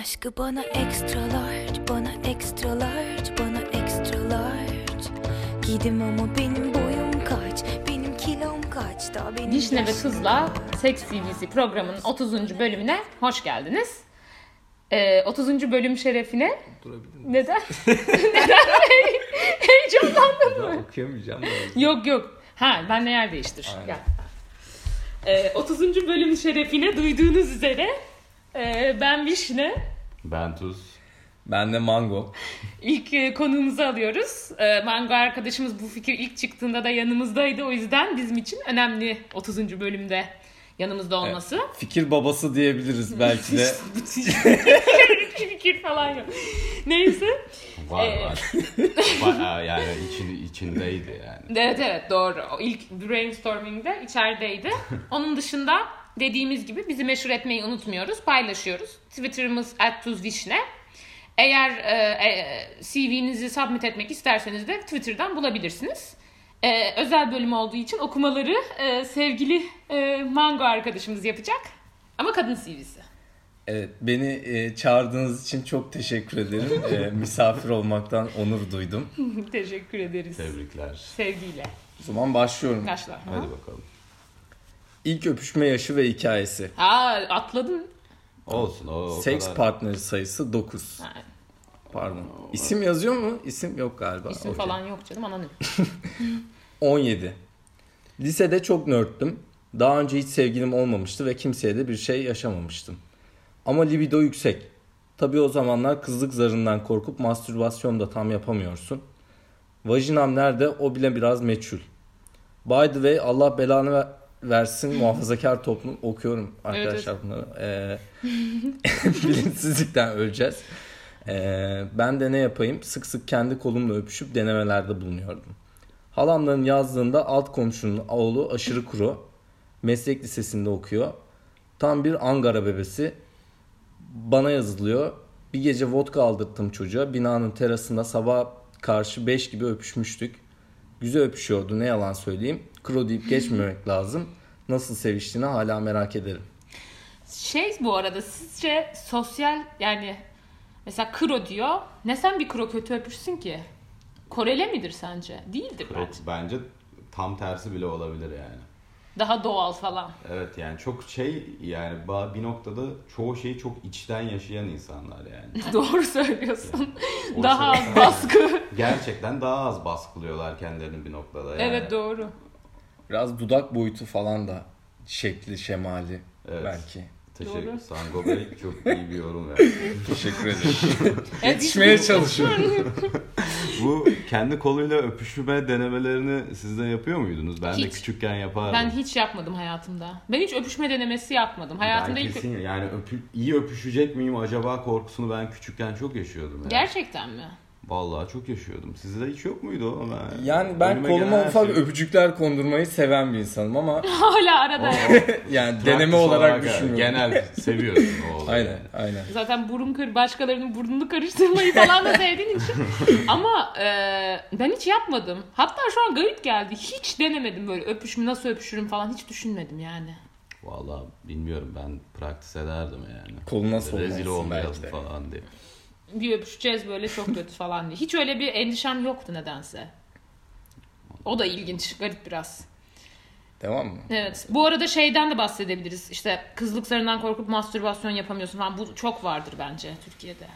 aşkı bana extra large, bana extra large, bana extra large. Giydim ama benim boyum kaç, benim kilom kaç da benim Vişne ve kaç. Sex CVC programının 30. bölümüne hoş geldiniz. Ee, 30. bölüm şerefine Durabilir miyim? neden? neden? Heyecanlandın mı? Ya okuyamayacağım da. Yok yok. Ha benle yer değiştir. Aynen. Gel. Ee, 30. bölüm şerefine duyduğunuz üzere e, ben Vişne. Ben Tuz. Ben de mango. İlk e, konuğumuzu alıyoruz. E, Mango arkadaşımız bu fikir ilk çıktığında da yanımızdaydı. O yüzden bizim için önemli 30. bölümde yanımızda olması. Fikir babası diyebiliriz belki de. Fikir falan yok. Neyse. Var Ee, var. Bayağı yani için, içindeydi yani. Evet evet doğru. O ilk brainstorming'de içerideydi. Onun dışında dediğimiz gibi bizi meşhur etmeyi unutmuyoruz. Paylaşıyoruz. Twitter'ımız @tuzvişne. Eğer e, e, CV'nizi submit etmek isterseniz de Twitter'dan bulabilirsiniz. E, özel bölüm olduğu için okumaları e, sevgili e, Mango arkadaşımız yapacak. Ama kadın CV'si. Evet, beni e, çağırdığınız için çok teşekkür ederim. E, misafir olmaktan onur duydum. Teşekkür ederiz. Tebrikler. Sevgiyle. O zaman başlıyorum. Başla. Hadi bakalım. İlk öpüşme yaşı ve hikayesi. Aa atladın. Olsun o, o Seks kadar. partneri sayısı 9. Ha, Pardon. İsim yazıyor mu? İsim yok galiba. isim Okey. falan yok canım ananı. 17. Lisede çok nörttüm. Daha önce hiç sevgilim olmamıştı ve kimseye de bir şey yaşamamıştım. Ama libido yüksek. Tabii o zamanlar kızlık zarından korkup mastürbasyon da tam yapamıyorsun. Vajinam nerede o bile biraz meçhul. By the way Allah belanı ver- versin muhafazakar toplum okuyorum arkadaşlar bunları. Ee, bilinçsizlikten öleceğiz. Ee, ben de ne yapayım sık sık kendi kolumla öpüşüp denemelerde bulunuyordum. Halamların yazdığında alt komşunun oğlu aşırı kuru. Meslek lisesinde okuyor. Tam bir Angara bebesi. Bana yazılıyor. Bir gece vodka aldırttım çocuğa. Binanın terasında sabah karşı 5 gibi öpüşmüştük. Güzel öpüşüyordu ne yalan söyleyeyim. Kro deyip geçmemek lazım. Nasıl seviştiğini hala merak ederim. Şey bu arada sizce sosyal yani mesela kro diyor. Ne sen bir kro kötü öpüşsün ki? Korele midir sence? Değildir Yok, bence. bence tam tersi bile olabilir yani. Daha doğal falan. Evet yani çok şey yani bir noktada çoğu şeyi çok içten yaşayan insanlar yani. Doğru söylüyorsun. O Daha şey- az baskı. Gerçekten daha az baskılıyorlar kendilerini bir noktada yani. evet doğru. Biraz dudak boyutu falan da şekli şemali Evet. belki. Teşekkür Doğru. Sango Bey çok iyi bir yorum yaptı. Teşekkür ederim. Yetişmeye çalışıyorum. Bu kendi koluyla öpüşme denemelerini siz de yapıyor muydunuz? Ben de Hiç. küçükken yapardım. Ben hiç yapmadım hayatımda. Ben hiç öpüşme denemesi yapmadım. Hayatımda ben ilk kesin yani öpü- iyi öpüşecek miyim acaba korkusunu ben küçükken çok yaşıyordum. Yani. Gerçekten mi? Vallahi çok yaşıyordum. Sizde hiç yok muydu o? Ben, Yani ben koluma ufak şey- öpücükler kondurmayı seven bir insanım ama Hala arada. yani deneme olarak düşünmüyorum. Genel seviyorsun o olayı. Aynen, aynen. Zaten burun kır başkalarının burnunu karıştırmayı falan da sevdiğin için. Ama e, ben hiç yapmadım. Hatta şu an garip geldi. Hiç denemedim böyle öpüşümü nasıl öpüşürüm falan hiç düşünmedim yani. Vallahi bilmiyorum ben praktis ederdim yani. Koluna Rezil soğumasın olmayalım falan diye. Bir öpüşeceğiz böyle çok kötü falan diye. Hiç öyle bir endişem yoktu nedense. O da ilginç, garip biraz. Devam mı? Evet. Bu arada şeyden de bahsedebiliriz. İşte kızlık zarından korkup mastürbasyon yapamıyorsun falan. Bu çok vardır bence Türkiye'de.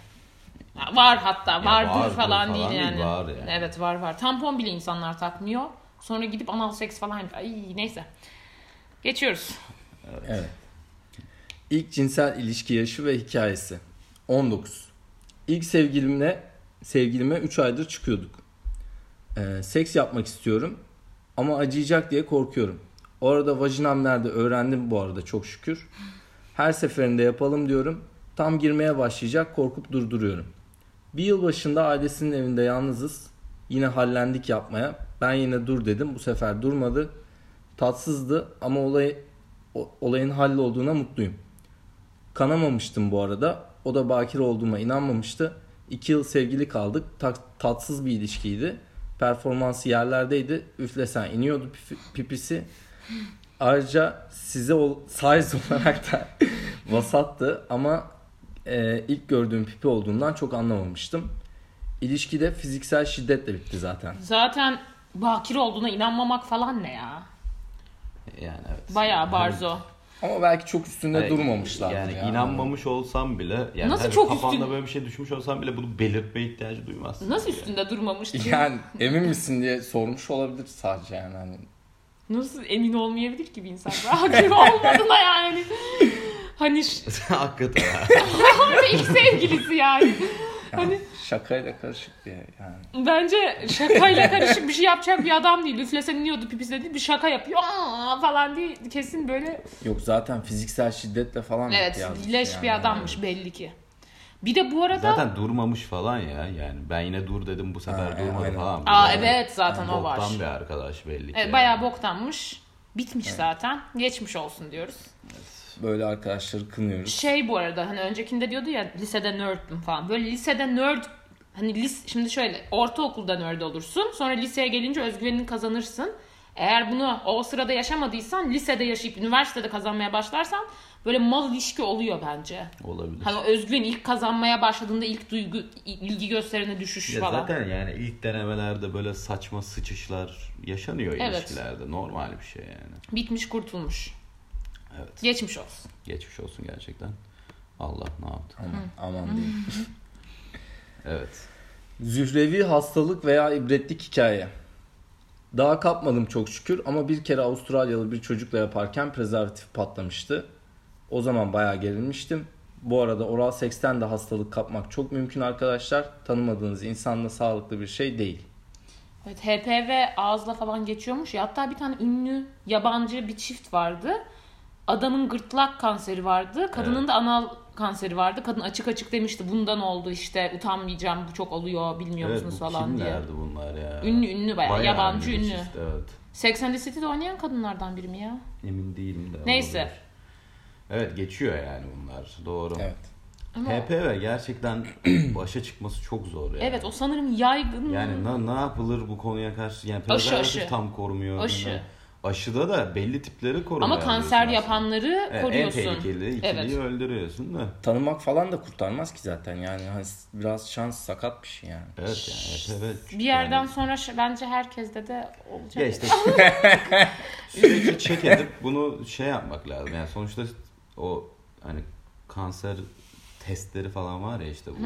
Var hatta. Vardır vardır falan, falan değil değil, yani. var yani. Evet var var. Tampon bile insanlar takmıyor. Sonra gidip anal seks falan yapıyor. Ay neyse. Geçiyoruz. Evet. İlk cinsel ilişki yaşı ve hikayesi. 19. İlk sevgilimle sevgilime 3 aydır çıkıyorduk. Ee, seks yapmak istiyorum ama acıyacak diye korkuyorum. O arada vajinam nerede öğrendim bu arada çok şükür. Her seferinde yapalım diyorum. Tam girmeye başlayacak korkup durduruyorum. Bir yıl başında ailesinin evinde yalnızız. Yine hallendik yapmaya. Ben yine dur dedim. Bu sefer durmadı. Tatsızdı ama olay, olayın hallolduğuna mutluyum. Kanamamıştım bu arada. O da bakir olduğuma inanmamıştı. İki yıl sevgili kaldık. Ta- tatsız bir ilişkiydi. Performansı yerlerdeydi. Üflesen iniyordu pipisi. Ayrıca size ol- size olarak da vasattı ama e, ilk gördüğüm pipi olduğundan çok anlamamıştım. İlişkide fiziksel şiddetle bitti zaten. Zaten bakir olduğuna inanmamak falan ne ya? Yani evet. Bayağı barzo. Ama belki çok üstünde Yani- durmamışlar. Yani ya. inanmamış olsam bile yani Nasıl hani çok kafanda üstün- böyle bir şey düşmüş olsam bile bunu belirtme ihtiyacı duymazsın. Nasıl üstünde durmamıştı? Yani emin misin diye sormuş olabilir sadece yani. Hani Nasıl emin olmayabilir ki bir insan? Bakir olmadığına yani. Hani Hakikaten ha. ilk sevgilisi yani. Hani şakayla karışık diye yani. bence şakayla karışık bir şey yapacak bir adam değil. Üflesen iniyordu pipisi değil bir şaka yapıyor Aa! falan diye kesin böyle Yok zaten fiziksel şiddetle falan evet leş yani. bir adammış belli ki. Bir de bu arada Zaten durmamış falan ya. Yani ben yine dur dedim bu sefer Ha, durmadı aynen. falan. Aa, Yani evet, zaten o var. Boktan bir arkadaş belli ki. evet, bayağı boktanmış. Bitmiş zaten. Geçmiş olsun diyoruz. Böyle arkadaşları kınıyoruz. Şey bu arada hani öncekinde diyordu ya lisede nerd'üm falan. Böyle lisede nerd hani lis, şimdi şöyle ortaokulda nerd olursun. Sonra liseye gelince özgüvenini kazanırsın. Eğer bunu o sırada yaşamadıysan lisede yaşayıp üniversitede kazanmaya başlarsan böyle mal ilişki oluyor bence. Olabilir. Hani özgüven ilk kazanmaya başladığında ilk duygu ilgi gösterine düşüş Ya falan. zaten yani ilk denemelerde böyle saçma sıçışlar yaşanıyor Evet. ilişkilerde. Normal bir şey yani. Bitmiş kurtulmuş. Evet. Geçmiş olsun. Geçmiş olsun gerçekten. Allah ne yaptı? Aman, aman diyeyim. Evet. Zührevi hastalık veya ibretlik hikaye. Daha kapmadım çok şükür ama bir kere Avustralyalı bir çocukla yaparken prezervatif patlamıştı. O zaman bayağı gerilmiştim. Bu arada oral seksten de hastalık kapmak çok mümkün arkadaşlar. Tanımadığınız insanla sağlıklı bir şey değil. Evet HPV ağızla falan geçiyormuş ya. Hatta bir tane ünlü yabancı bir çift vardı. Adamın gırtlak kanseri vardı. Kadının Evet. da anal kanseri vardı. Kadın açık açık demişti bundan oldu işte utanmayacağım bu çok oluyor bilmiyor Evet musunuz falan diye. kimlerdi bunlar ya? Ünlü ünlü bayağı, yabancı bir ünlü. çift, evet. Sex and the City'de oynayan kadınlardan biri mi ya? Emin değilim de. Neyse. olabilir. Evet geçiyor yani bunlar. Doğru. Evet. Ama HPV gerçekten başa çıkması çok zor yani. evet o sanırım yaygın. Yani ne, ne yapılır bu konuya karşı? Yani Aşı, aşı. tam korumuyor. Aşı. Yani Aşıda da belli tipleri korumuyor. Ama kanser yapanları en koruyorsun. tehlikeli ikiliyi Evet. öldürüyorsun da. Tanımak falan da kurtarmaz ki zaten yani hani biraz şans sakat bir şey yani. Evet yani HPV. Bir yerden yani, sonra ş- bence herkeste de olacak. ya işte sürekli check edip bunu şey yapmak lazım. Yani sonuçta o hani kanser testleri falan var ya işte bu.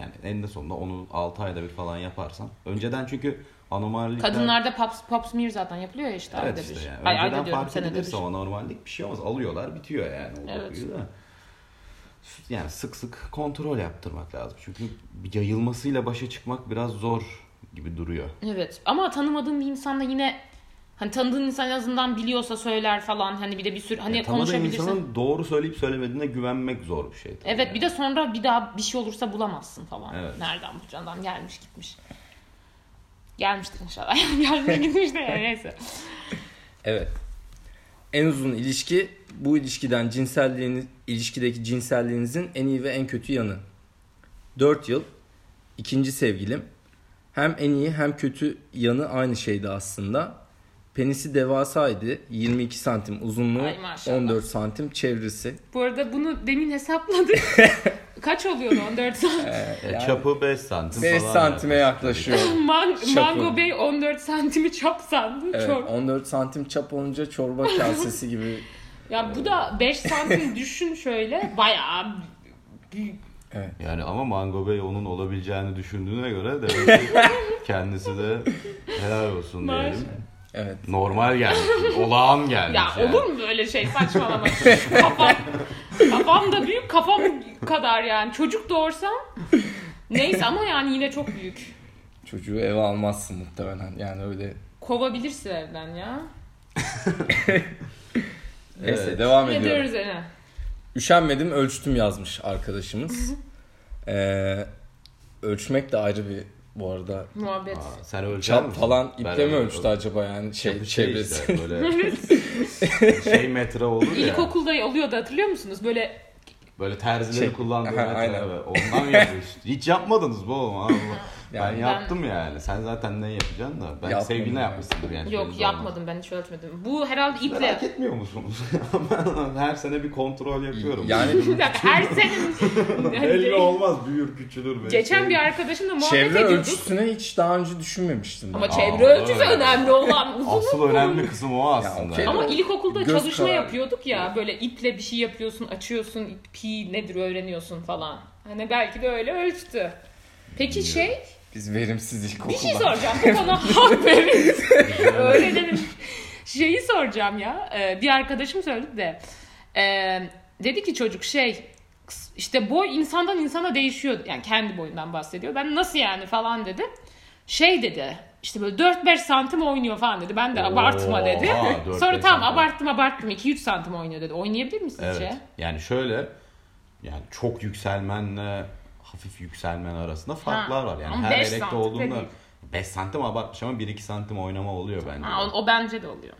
yani eninde sonunda onu 6 ayda bir falan yaparsan. Önceden çünkü anomalilikler Kadınlarda pap, pap smear zaten yapılıyor ya işte Evet ayda işte bir. yani. Ay, ayda diyorum fark edilirse o normallik bir şey olmaz. Alıyorlar bitiyor yani o Evet. da. Yani sık sık kontrol yaptırmak lazım. Çünkü yayılmasıyla başa çıkmak biraz zor gibi duruyor. Evet ama tanımadığın bir insanla yine hani tanıdığın insan en azından biliyorsa söyler falan hani bir de bir sürü hani Yani tanıdığın konuşabilirsin. insanın doğru söyleyip söylemediğine güvenmek zor bir şey. Evet yani. bir de sonra bir daha bir şey olursa bulamazsın falan. Evet. Nereden bulacaksın adam gelmiş gitmiş. Gelmiştir inşallah. gelmiş gitmiş de yani neyse. Evet. En uzun ilişki bu ilişkiden cinselliğiniz, ilişkideki cinselliğinizin en iyi ve en kötü yanı. 4 yıl. ikinci sevgilim. Hem en iyi hem kötü yanı aynı şeydi aslında. Penisi devasaydı. 22 santim uzunluğu, Ay maşallah. 14 santim çevresi. Bu arada bunu demin hesapladık. Kaç oluyordu 14 saat? E, Yani Çapı 5 santim 5 falan. santime yaklaşıyor. Man- Çapı. Mango Bey 14 santimi çap sandı. Evet, Çok. 14 santim çap olunca çorba kasesi gibi. Ya bu da 5 santim düşün şöyle bayağı büyük. Yani ama Mango Bey onun olabileceğini düşündüğüne göre ki kendisi de helal olsun diyelim. Evet. Normal gelmiş. Olağan gelmiş. Ya yani. olur mu böyle şey saçmalama. kafam, kafam da büyük kafam kadar yani. Çocuk doğursam neyse ama yani yine çok büyük. Çocuğu eve almazsın muhtemelen. Yani öyle. Kovabilirsin evden ya. Neyse Evet. devam Ne ediyorum. Ene? Üşenmedim ölçtüm yazmış arkadaşımız. Ee, ölçmek de ayrı bir bu arada. Muhabbet. Aa, sen ölçer Çap misin? falan iple mi ölçtü acaba yani şey, Çapı şey çevresi. işte, böyle şey metre olur ya. İlkokulda oluyordu hatırlıyor musunuz? Böyle Böyle terzileri Şey, kullandığı aha, metre. aynen. Evet, ondan yapıyor işte. Hiç yapmadınız bu oğlum. abi. Ben Yani yaptım yani. Sen zaten ne yapacaksın da. Ben Yapmadım sevgiline ya. yapmışsındır yani. Yok olmaz. yapmadım ben hiç ölçmedim. Bu herhalde iple. Merak etmiyor musunuz? ben her sene bir kontrol yapıyorum. yani Bir dakika, her senin Belli olmaz büyür küçülür. belki. Geçen bir arkadaşımla muhabbet çevre ediyorduk. ölçüsüne hiç daha önce düşünmemiştim. ben. Ama Aa, çevre ölçüsü evet. önemli olan. uzun Asıl uzun. önemli kısım o aslında. okey. Ama ilkokulda Göz çalışma kararı. yapıyorduk ya böyle iple bir şey yapıyorsun açıyorsun pi nedir öğreniyorsun falan. Hani belki de öyle ölçtü. Peki şey Biz verimsiz ilkokulda. bir şey soracağım bu konu haberin öğrenelim. Şeyi soracağım ya Ee, bir arkadaşım söyledi de Ee, dedi ki çocuk şey işte boy insandan insana değişiyor yani kendi boyundan bahsediyor. Ben nasıl yani falan dedi. Şey dedi işte böyle 4-5 santim oynuyor falan dedi. Ben de abartma dedi. 4-5 Sonra tamam santim. abarttım abarttım 2-3 santim oynuyor dedi. Oynayabilir mi sizce? Evet. Yani şöyle yani çok yükselmenle hafif yükselmen arasında farklar var. Yani ama her beş elekte olduğunda değil. 5 santim abartmış ama 1-2 santim oynama oluyor bence. Ha, o, o bence de oluyor.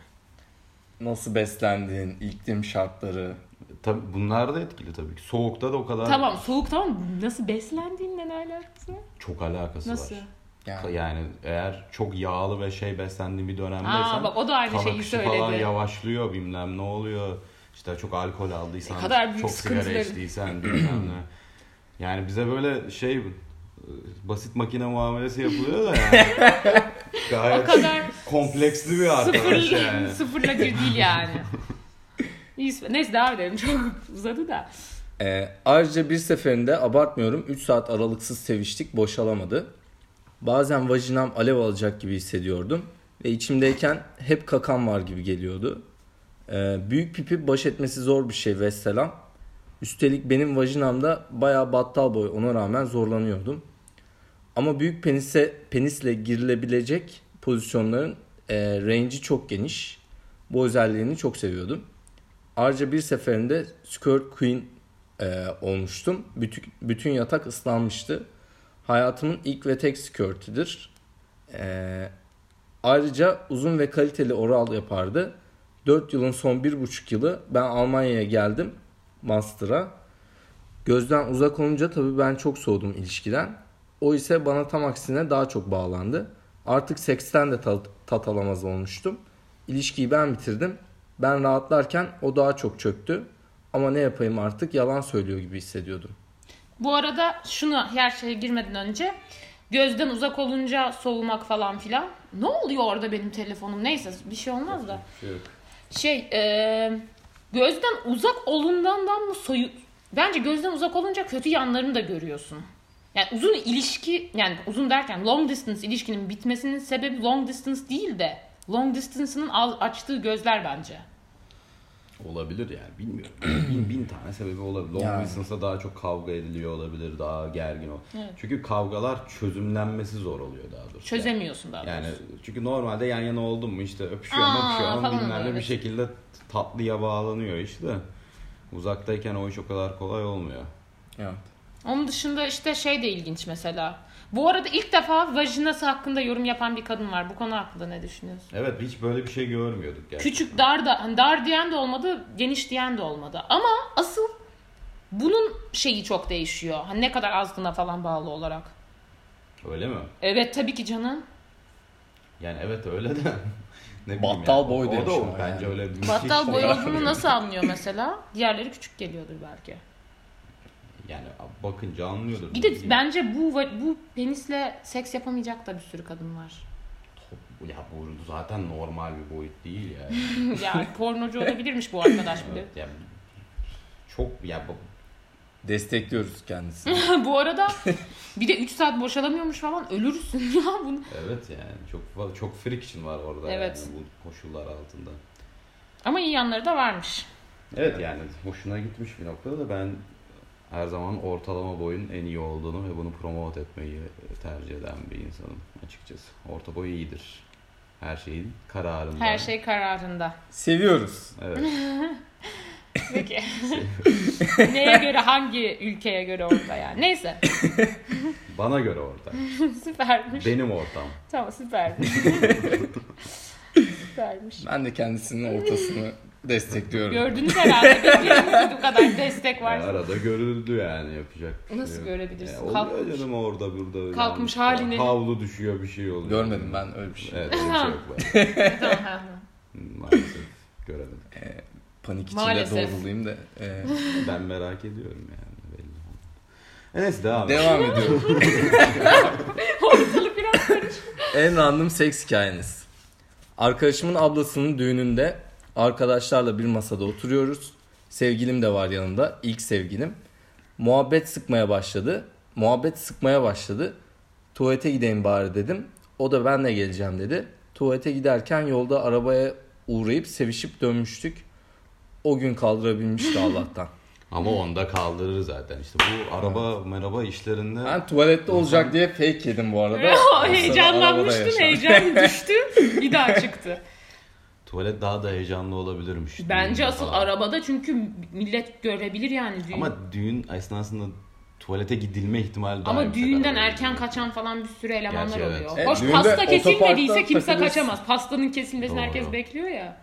Nasıl beslendiğin, iklim şartları. Tabii bunlar da etkili tabii ki. Soğukta da o kadar Tamam soğuk tamam nasıl beslendiğinle ne alakası var? çok alakası Nasıl? var. Yani Yani eğer çok yağlı ve şey beslendiğin bir dönemdeysen Aa, bak o da aynı şeyi söyledi. falan yavaşlıyor bilmem ne oluyor. İşte çok alkol aldıysan, Ne kadar büyük çok sigara içtiysen bilmem ne. Yani bize böyle şey e, basit makine muamelesi yapılıyor da yani. O Gayet kadar kompleksli bir arkadaş sıfır, yani. sıfırla bir değil yani. Neyse devam edelim çok uzadı da. Ee, ayrıca bir seferinde abartmıyorum 3 saat aralıksız seviştik boşalamadı. Bazen vajinam alev alacak gibi hissediyordum. Ve içimdeyken hep kakam var gibi geliyordu. Ee, büyük pipi baş etmesi zor bir şey vesselam. Üstelik benim vajinamda bayağı battal boy ona rağmen zorlanıyordum. Ama büyük penise penisle girilebilecek pozisyonların e, range'i çok geniş. Bu özelliğini çok seviyordum. Ayrıca bir seferinde Skirt Queen e, olmuştum. Bütün, bütün yatak ıslanmıştı. Hayatımın ilk ve tek skirtidir. E, ayrıca uzun ve kaliteli oral yapardı. 4 yılın son 1,5 yılı ben Almanya'ya geldim. Master'a. Gözden uzak olunca tabii ben çok soğudum ilişkiden. O ise bana tam aksine daha çok bağlandı. Artık seksten de tat, tat alamaz olmuştum. İlişkiyi ben bitirdim. Ben rahatlarken o daha çok çöktü. Ama ne yapayım artık yalan söylüyor gibi hissediyordum. Bu arada şunu her şeye girmeden önce gözden uzak olunca soğumak falan filan. Ne oluyor orada benim telefonum? Neyse bir şey olmaz da. Şey e, gözden uzak olundandan mı soyu... Bence gözden uzak olunca kötü yanlarını da görüyorsun. Yani uzun ilişki yani uzun derken long distance ilişkinin bitmesinin sebebi long distance değil de long distance'ın al- açtığı gözler bence. Olabilir yani bilmiyorum. bin, bin tane sebebi olabilir. Long Yani. distance'da daha çok kavga ediliyor olabilir. Daha gergin ol. Evet. Çünkü kavgalar çözümlenmesi zor oluyor daha doğrusu. Çözemiyorsun daha Yani doğrusu. çünkü normalde yan yana oldun mu işte öpüşüyor Aa, mu öpüşüyor ama oluyor, bir şekilde tatlıya bağlanıyor işte. Uzaktayken o iş o kadar kolay olmuyor. Evet. Onun dışında işte şey de ilginç mesela. Bu arada ilk defa vajinası hakkında yorum yapan bir kadın var. Bu konu hakkında ne düşünüyorsun? Evet hiç böyle bir şey görmüyorduk gerçekten. Küçük dar da hani dar diyen de olmadı, geniş diyen de olmadı. Ama asıl bunun şeyi çok değişiyor. Hani ne kadar azlığına falan bağlı olarak. Öyle mi? Evet tabii ki canım. Yani evet öyle de. ne bileyim Battal yani. boy O demiş da o bence yani. öyle bir Battal şey- boy olduğunu nasıl anlıyor mesela? Diğerleri küçük geliyordur belki. Yani bakınca anlıyordur. Bir de bence bu bu penisle seks yapamayacak da bir sürü kadın var. Ya bu zaten normal bir boyut değil yani. ya pornocu olabilirmiş bu arkadaş bile. evet, yani çok ya bu- Destekliyoruz kendisini. bu arada bir de 3 saat boşalamıyormuş falan ölürsün ya bunu. evet yani çok çok friction var orada Evet. yani bu koşullar altında. Ama iyi yanları da varmış. Evet yani hoşuna gitmiş bir noktada da ben her zaman ortalama boyun en iyi olduğunu ve bunu promote etmeyi tercih eden bir insanım açıkçası. Orta boy iyidir. Her şeyin kararında. Her şey kararında. Seviyoruz. Evet. Peki. Neye göre hangi ülkeye göre orada yani. Neyse Bana göre orta. süpermiş. Benim ortam. Tamam süpermiş. süpermiş. Ben de kendisinin ortasını destekliyorum. Gördünüz herhalde. Beklediğimiz bu kadar destek var. Arada görüldü yani yapacak. bir şey Nasıl yok. görebilirsin? Ya oluyor Kalkmış. canım orada burada. Kalkmış yani. halini. Havlu düşüyor bir şey oluyor. Görmedim ben öyle bir şey. Evet öyle bir şey yok ben. Tamam, ha, ha. Maalesef göremedim. Panik içinde Maalesef. doğrulayayım da. e, Ben merak ediyorum yani. Belli. E neyse devam et. devam ediyorum. Ortalık biraz karışık. En random seks hikayeniz. Arkadaşımın ablasının düğününde arkadaşlarla bir masada oturuyoruz. Sevgilim de var yanında. ilk sevgilim. Muhabbet sıkmaya başladı. Muhabbet sıkmaya başladı. Tuvalete gideyim bari dedim. O da ben de geleceğim dedi. Tuvalete giderken yolda arabaya uğrayıp sevişip dönmüştük. O gün kaldırabilmişti Allah'tan. Ama onda kaldırır zaten. İşte bu araba merhaba işlerinde Ben tuvalette olacak diye fake yedim bu arada. Yaşadım. heyecan düştü. Bir daha çıktı. tuvalet daha da heyecanlı olabilirmiş. Bence asıl falan. arabada çünkü millet görebilir yani düğün. Ama, Ama düğün esnasında tuvalete gidilme ihtimali daha yüksek düğünden erken kaçan falan bir sürü elemanlar Gerçi evet. oluyor. Evet, Hoş düğünde pasta kesilmediyse kimse takılırsın. kaçamaz. Pastanın kesilmesini Doğru. herkes bekliyor ya.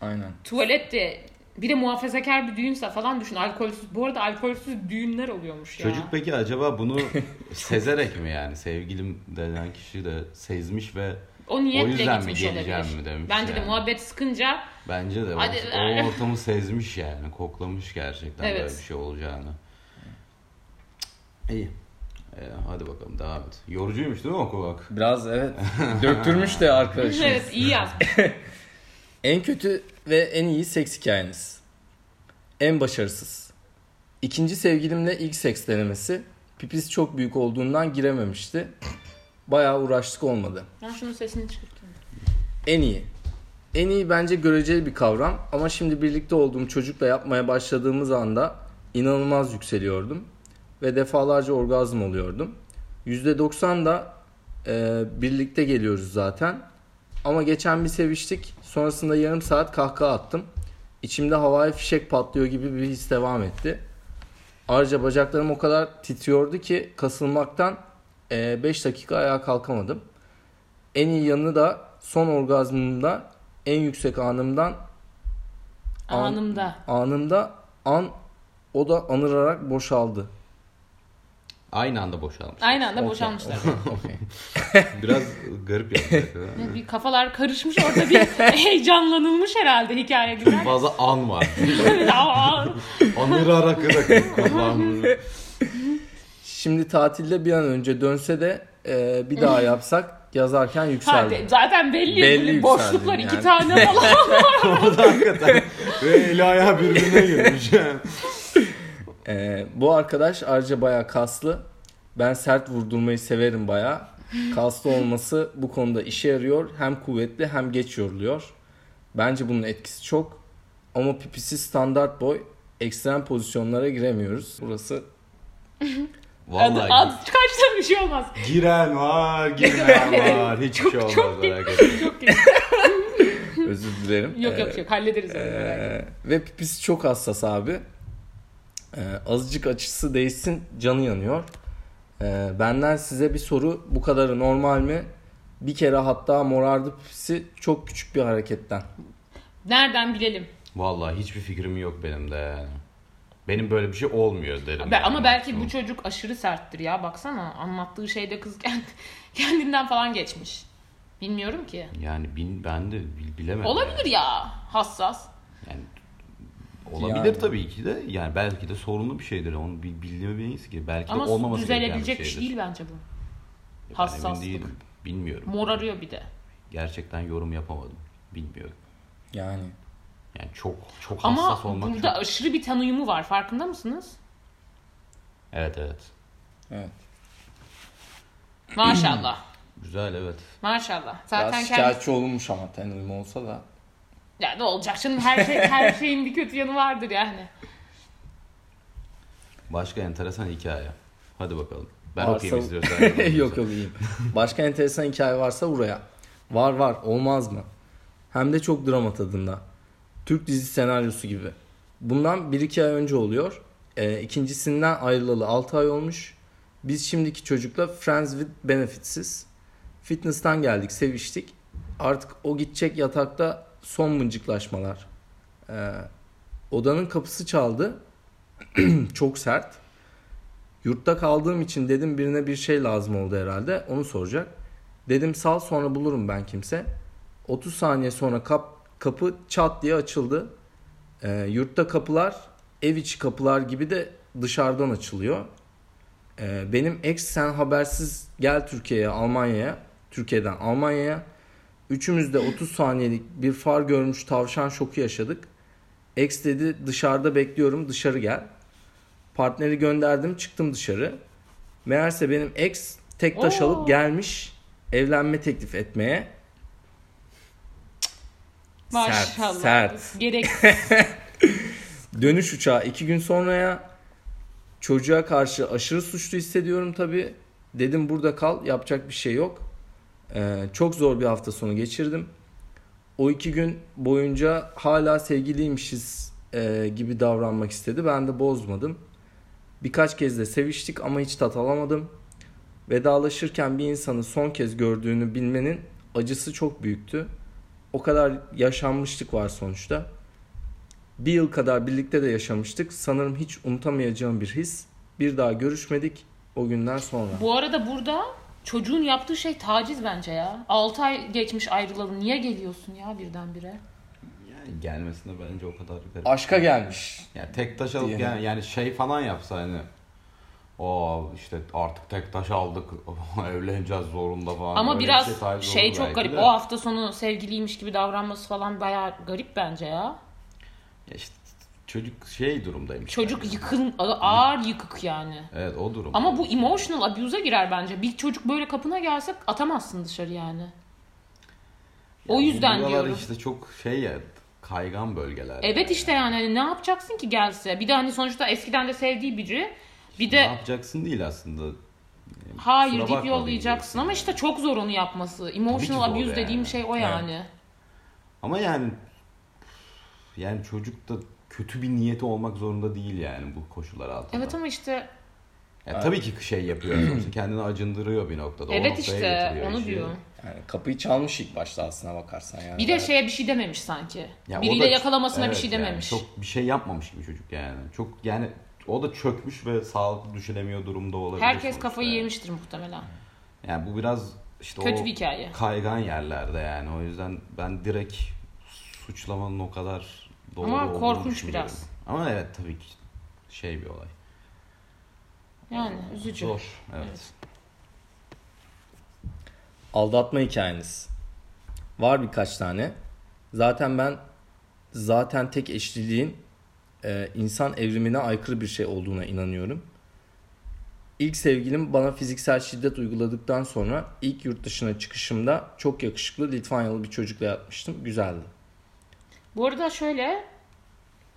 Aynen. Tuvalet de bir de muhafazakar bir düğünse falan düşün alkolsüz. Bu arada alkolsüz düğünler oluyormuş ya. Çocuk peki acaba bunu sezerek mi yani sevgilim denen kişi de sezmiş ve o o niyetle yüzden mi gitmiş geleceğim olabilir. mi demiş Bence de yani. muhabbet sıkınca bence de o, Hadi o ver. ortamı sezmiş yani koklamış gerçekten Evet. böyle bir şey olacağını. İyi. Ee, hadi bakalım devam et. Yorucuymuş değil mi okumak? Biraz evet. Döktürmüş de arkadaşım. evet iyi yazmış. En kötü ve en iyi seks hikayeniz. En başarısız. İkinci sevgilimle ilk seks denemesi. Pipis çok büyük olduğundan girememişti. Bayağı uğraştık olmadı. Ben şunun sesini çıkartayım. En iyi. En iyi bence göreceli bir kavram ama şimdi birlikte olduğum çocukla yapmaya başladığımız anda inanılmaz yükseliyordum ve defalarca orgazm oluyordum. %90 da e, birlikte geliyoruz zaten. Ama geçen bir seviştik. Sonrasında yarım saat kahkaha attım. İçimde havai fişek patlıyor gibi bir his devam etti. Ayrıca bacaklarım o kadar titriyordu ki kasılmaktan 5 dakika ayağa kalkamadım. En iyi yanı da son orgazmımda en yüksek anımdan An- Anımda. anında an o da anırarak boşaldı. Aynı anda boşalmış. Aynı anda boşalmışlar. okey. Biraz garip yaptı. bir kafalar karışmış orada bir heyecanlanılmış herhalde hikaye güzel. Fazla an var. Anırarak kullanmış. Şimdi tatilde bir an önce dönse de e, bir daha yapsak yazarken yükseldi. Hadi, zaten belli. Belli boşluklar yükseldin iki yani. tane falan. O da hakikaten. Ve eli ayağı birbirine girmiş. E, bu arkadaş ayrıca bayağı kaslı. Ben sert vurdurmayı severim bayağı. Kaslı olması bu konuda işe yarıyor. Hem kuvvetli hem geç yoruluyor. Bence bunun etkisi çok. Ama pipisi standart boy. Ekstrem pozisyonlara giremiyoruz. Burası Vallahi adı kaçta bir şey olmaz. giren var, girmeyen var. Hiçbir şey olmaz çok merak etme. Çok iyi. özür dilerim. Yok Ee, yok yok hallederiz onu. merak etme. Ee, ve pipisi çok hassas abi. Ee, azıcık açısı değişsin canı yanıyor. Ee, benden size bir soru bu kadarı normal mi? Bir kere hatta morardı pipisi çok küçük bir hareketten. Nereden bilelim? Vallahi hiçbir fikrim yok benim de yani. Benim böyle bir şey olmuyor derim. Be- yani ama belki bu çocuk aşırı serttir ya baksana anlattığı şeyde kız kendi, kendinden falan geçmiş. Bilmiyorum ki. Yani bin, ben de bil- bilemedim. Olabilir ya hassas. Yani, olabilir Yani. tabii ki de. Yani belki de sorunlu bir şeydir. Onu bil- bildiğimiz ki. Belki Ama de olmaması gereken düzelebilecek bir bir şey şeydir. değil bence bu. Ben hassaslık. emin değilim. Bilmiyorum. Morarıyor bir de. Gerçekten yorum yapamadım. Bilmiyorum. Yani Yani çok çok Ama hassas olmak burada çok... aşırı bir tanıyımı var farkında mısınız? Evet evet. evet. Maşallah. Güzel evet. Maşallah. Biraz Zaten kendi... şikayetçi olunmuş ama tanım olsa da. Ya ne olacak canım her şey her şeyin bir kötü yanı vardır yani. Başka enteresan hikaye. Hadi bakalım. Ben Varsa- okuyayım istiyorsan. yok yok iyiyim. Başka enteresan hikaye varsa buraya. Var var olmaz mı? Hem de çok drama tadında. Türk dizi senaryosu gibi. Bundan 1-2 ay önce oluyor. Ee, ikincisinden ayrılalı 6 ay olmuş. Biz şimdiki çocukla Friends with Benefits'iz. Fitness'tan geldik seviştik. Artık o gidecek yatakta son mıncıklaşmalar. Ee, odanın kapısı çaldı. Çok sert. Yurtta kaldığım için dedim birine bir şey lazım oldu herhalde. Onu soracak. Dedim sal sonra bulurum ben kimse. 30 saniye sonra kap, kapı çat diye açıldı. Ee, yurtta kapılar ev içi kapılar gibi de dışarıdan açılıyor. Ee, benim ex sen habersiz gel Türkiye'ye Almanya'ya Türkiye'den Almanya'ya üçümüz de 30 saniyelik bir far görmüş tavşan şoku yaşadık. Ex dedi dışarıda bekliyorum dışarı gel. Partneri gönderdim çıktım dışarı. Meğerse benim ex tek taş Oo. alıp gelmiş evlenme teklif etmeye. Maşallah. Sert, sert. Gerek. Dönüş uçağı iki gün sonraya çocuğa karşı aşırı suçlu hissediyorum tabi. Dedim burada kal yapacak bir şey yok. Ee, çok zor bir hafta sonu geçirdim. O iki gün boyunca hala sevgiliymişiz e, gibi davranmak istedi. Ben de bozmadım. Birkaç kez de seviştik ama hiç tat alamadım. Vedalaşırken bir insanı son kez gördüğünü bilmenin acısı çok büyüktü. O kadar yaşanmışlık var sonuçta. Bir yıl kadar birlikte de yaşamıştık. Sanırım hiç unutamayacağım bir his. Bir daha görüşmedik o günden sonra. Bu arada burada çocuğun yaptığı şey taciz bence ya. 6 ay geçmiş ayrılalı. Niye geliyorsun ya birdenbire? Yani gelmesine bence o kadar garip. Aşka gelmiş. Yani tek taş alıp yani, yani şey falan yapsa hani o işte artık tek taş aldık evleneceğiz zorunda falan. Ama Öyle bir biraz şey, şey çok garip. de. O hafta sonu sevgiliymiş gibi davranması falan bayağı garip bence ya. Ya işte çocuk şey durumdaymış. Çocuk yani. yıkıl ağır yıkık yani. Evet o durum. Ama bu emotional abuse'a girer bence. Bir çocuk böyle kapına gelse atamazsın dışarı yani. o Ya bu yüzden diyorum. işte çok şey ya kaygan bölgeler. Evet yani. işte yani hani ne yapacaksın ki gelse? Bir de hani sonuçta eskiden de sevdiği biri. Bir Ne de yapacaksın değil aslında. hayır Kusura deyip yollayacaksın diyeceksin ama yani. işte çok zor onu yapması. Emotional abuse yani. dediğim şey o Evet. yani. Ama yani yani çocuk da kötü bir niyeti olmak zorunda değil yani bu koşullar altında. Evet ama işte Ya tabii ki şey yapıyor kendini acındırıyor bir noktada. Evet işte onu işi. diyor. Yani kapıyı çalmış ilk başta aslına bakarsan yani. Bir de şeye bir şey dememiş sanki. Ya Biriyle da- yakalamasına bir evet şey yani dememiş. çok bir şey yapmamış gibi çocuk yani. Çok yani o da çökmüş ve sağlıklı düşünemiyor durumda olabilir. Herkes sonuçta kafayı yani. yemiştir muhtemelen. Yani bu biraz işte Kötü o bir hikaye. kaygan yerlerde yani. O yüzden ben direkt suçlamanın o kadar doğru Ama olduğunu korkunç biraz. Ama evet tabii ki şey bir olay. Yani üzücü. Zor. Evet. Evet. Aldatma hikayeniz. Var birkaç tane. Zaten ben zaten tek eşliliğin e, insan evrimine aykırı bir şey olduğuna inanıyorum. İlk sevgilim bana fiziksel şiddet uyguladıktan sonra ilk yurt dışına çıkışımda çok yakışıklı Litvanyalı bir çocukla yatmıştım. Güzeldi. Bu arada şöyle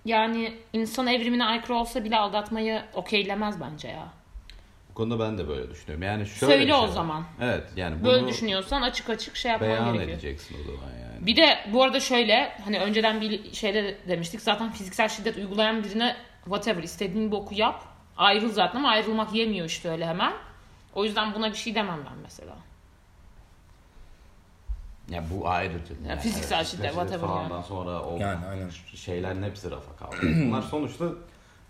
yani insan evrimine aykırı olsa bile aldatmayı okeylemez bence ya. Konuda ben de böyle düşünüyorum. Yani şöyle Söyle şey o var. zaman. Evet yani Böyle düşünüyorsan açık açık şey yapman beyan gerekiyor. edeceksin o zaman yani. Bir de bu arada şöyle hani önceden bir şeyde de demiştik zaten fiziksel şiddet uygulayan birine whatever istediğin boku yap. Ayrıl zaten ama ayrılmak yemiyor işte öyle hemen. O yüzden buna bir şey demem ben mesela. Ya bu ayrıca. Yani fiziksel şiddet, whatever falandan yani. sonra o Yani aynen. şeylerin hepsi rafa kaldı. Bunlar sonuçta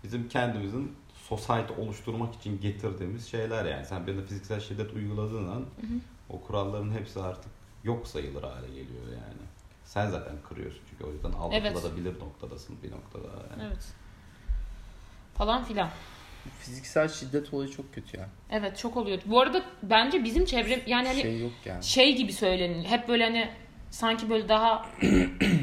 bizim kendimizin society oluşturmak için getirdiğimiz şeyler yani. Sen birine fiziksel şiddet uyguladığın an o kuralların hepsi artık yok sayılır hale geliyor yani. Sen zaten kırıyorsun çünkü o yüzden aldatılabilir noktadasın bir noktada. Yani. Evet. Falan filan. Fiziksel şiddet olayı çok kötü ya. Evet çok oluyor. Bu arada bence bizim çevre yani hani şey yok yani. şey gibi söylenir. Hep böyle hani sanki böyle daha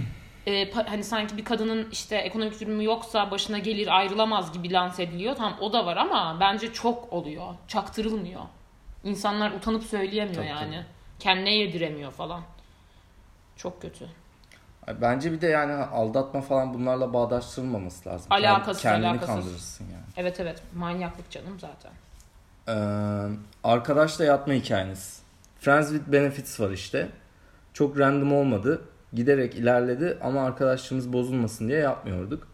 e, hani sanki bir kadının işte ekonomik durumu yoksa başına gelir ayrılamaz gibi lanse ediliyor. Tamam o da var ama bence çok oluyor. Çaktırılmıyor. İnsanlar utanıp söyleyemiyor Tabii, yani. tabii. Kendine yediremiyor falan. Çok kötü. Bence bir de yani aldatma falan bunlarla bağdaştırılmaması lazım. Alakasız, Kendini alakasız. kandırırsın yani. Evet evet manyaklık canım zaten. Ee, arkadaşla yatma hikayeniz. Friends with Benefits var işte. Çok random olmadı. Giderek ilerledi ama arkadaşlığımız bozulmasın diye yapmıyorduk.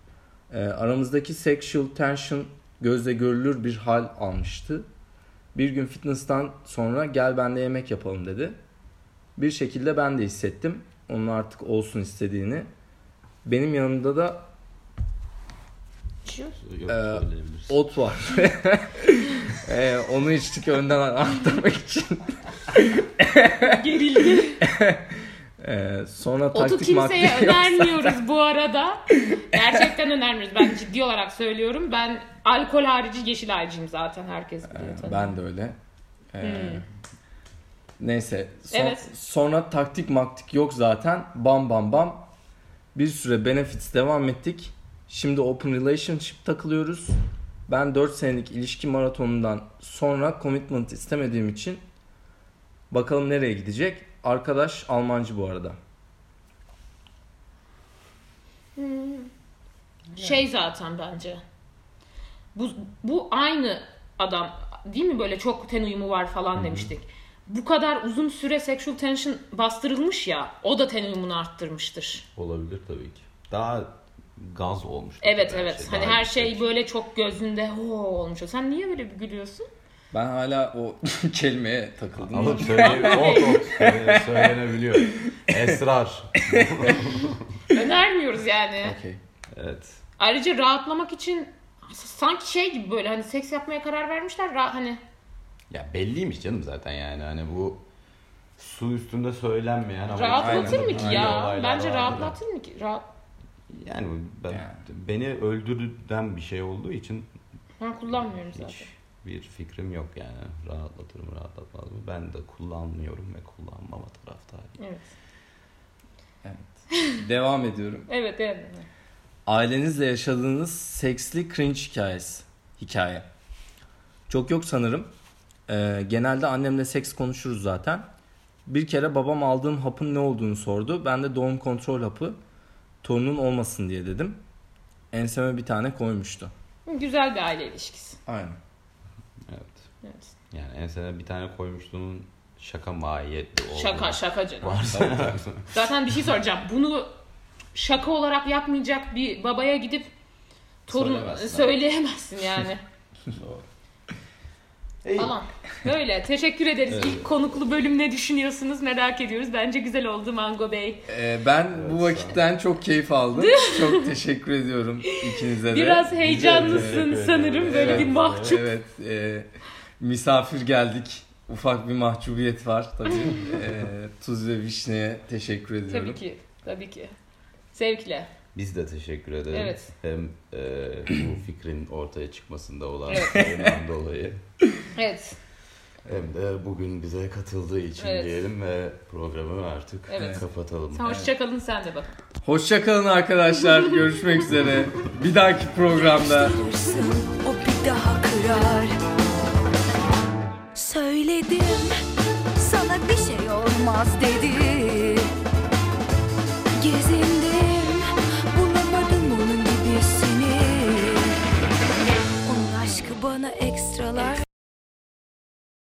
Ee, aramızdaki sexual tension gözle görülür bir hal almıştı. Bir gün fitness'tan sonra gel bende yemek yapalım dedi. Bir şekilde ben de hissettim. Onun artık olsun istediğini. Benim yanımda da. Yok Ee, söyleyebilirsin. ot var. Ee, onu içtik önden anlatmak için. Gerildi. Ee, sonra Otu taktik kimseye önermiyoruz bu arada. Gerçekten önermiyoruz. Ben ciddi olarak söylüyorum. Ben alkol harici yeşil ağacıyım zaten. Herkes biliyor. Ee, ben de öyle. Ee, Neyse. Son- Evet. Sonra taktik maktik yok zaten. Bam bam bam. Bir süre benefits devam ettik. Şimdi open relationship takılıyoruz. Ben 4 senelik ilişki maratonundan sonra commitment istemediğim için bakalım nereye gidecek. Arkadaş Almancı bu arada. Şey zaten bence. Bu, bu aynı adam değil mi böyle çok ten uyumu var falan demiştik. Bu kadar uzun süre sexual tension bastırılmış ya o da ten uyumunu arttırmıştır. Olabilir tabii ki. Daha gaz olmuş. Evet evet. şey. hani Daha her şey böyle çok gözünde ho olmuş. Sen niye böyle bir gülüyorsun? Ben hala o kelimeye takıldım. Alıp söyle, ot ot söyle- söylenebiliyor. Esrar. Önermiyoruz yani. Okey. Evet. Ayrıca rahatlamak için sanki şey gibi böyle hani seks yapmaya karar vermişler ra- hani Ya belliymiş canım zaten yani hani bu su üstünde söylenmeyen ama rahatlatır mı ki ya? Bence rahatlatır mı ki? Rahat... yani ben, Yani. beni öldürden bir şey olduğu için Ben kullanmıyorum zaten. hiç bir fikrim yok yani rahatlatır mı rahatlatmaz mı ben de kullanmıyorum ve kullanmama taraftarıyım. Evet. Devam ediyorum. Evet evet. Ailenizle yaşadığınız seksli cringe hikayesi. Hikaye. Çok yok sanırım. Ee, genelde annemle seks konuşuruz zaten. Bir kere babam aldığım hapın ne olduğunu sordu. Ben de doğum kontrol hapı torunun olmasın diye dedim. Enseme bir tane koymuştu. Güzel bir aile ilişkisi. Aynen. Evet. Evet. Yani en sene bir tane koymuştuğunun şaka mahiyetli olduğu. Şaka şaka canım. Varsa Zaten bir şey soracağım. Bunu şaka olarak yapmayacak bir babaya gidip torun söyleyemezsin yani. Falan. Böyle. Teşekkür ederiz. Evet. İlk konuklu bölüm ne düşünüyorsunuz merak ediyoruz. Bence güzel oldu Mango Bey. Ee, ben bu vakitten çok keyif aldım. çok teşekkür ediyorum ikinize de. Biraz heyecanlısın ederim. sanırım. Böyle Evet, bir mahcup. Evet. e, misafir geldik. Ufak bir mahcubiyet var tabii. E, tuz ve vişneye teşekkür ediyorum. Tabii ki. Tabii ki. Zevkle. Biz de teşekkür ederiz. Evet. Hem e, bu fikrin ortaya çıkmasında olan Evet. dolayı Evet. hem de bugün bize katıldığı için Evet. diyelim ve programı artık Evet. kapatalım. Sen hoşçakalın sen de bak. Hoşçakalın arkadaşlar. Görüşmek üzere. Bir dahaki programda. O bir daha kırar Söyledim. Sana bir şey olmaz dedim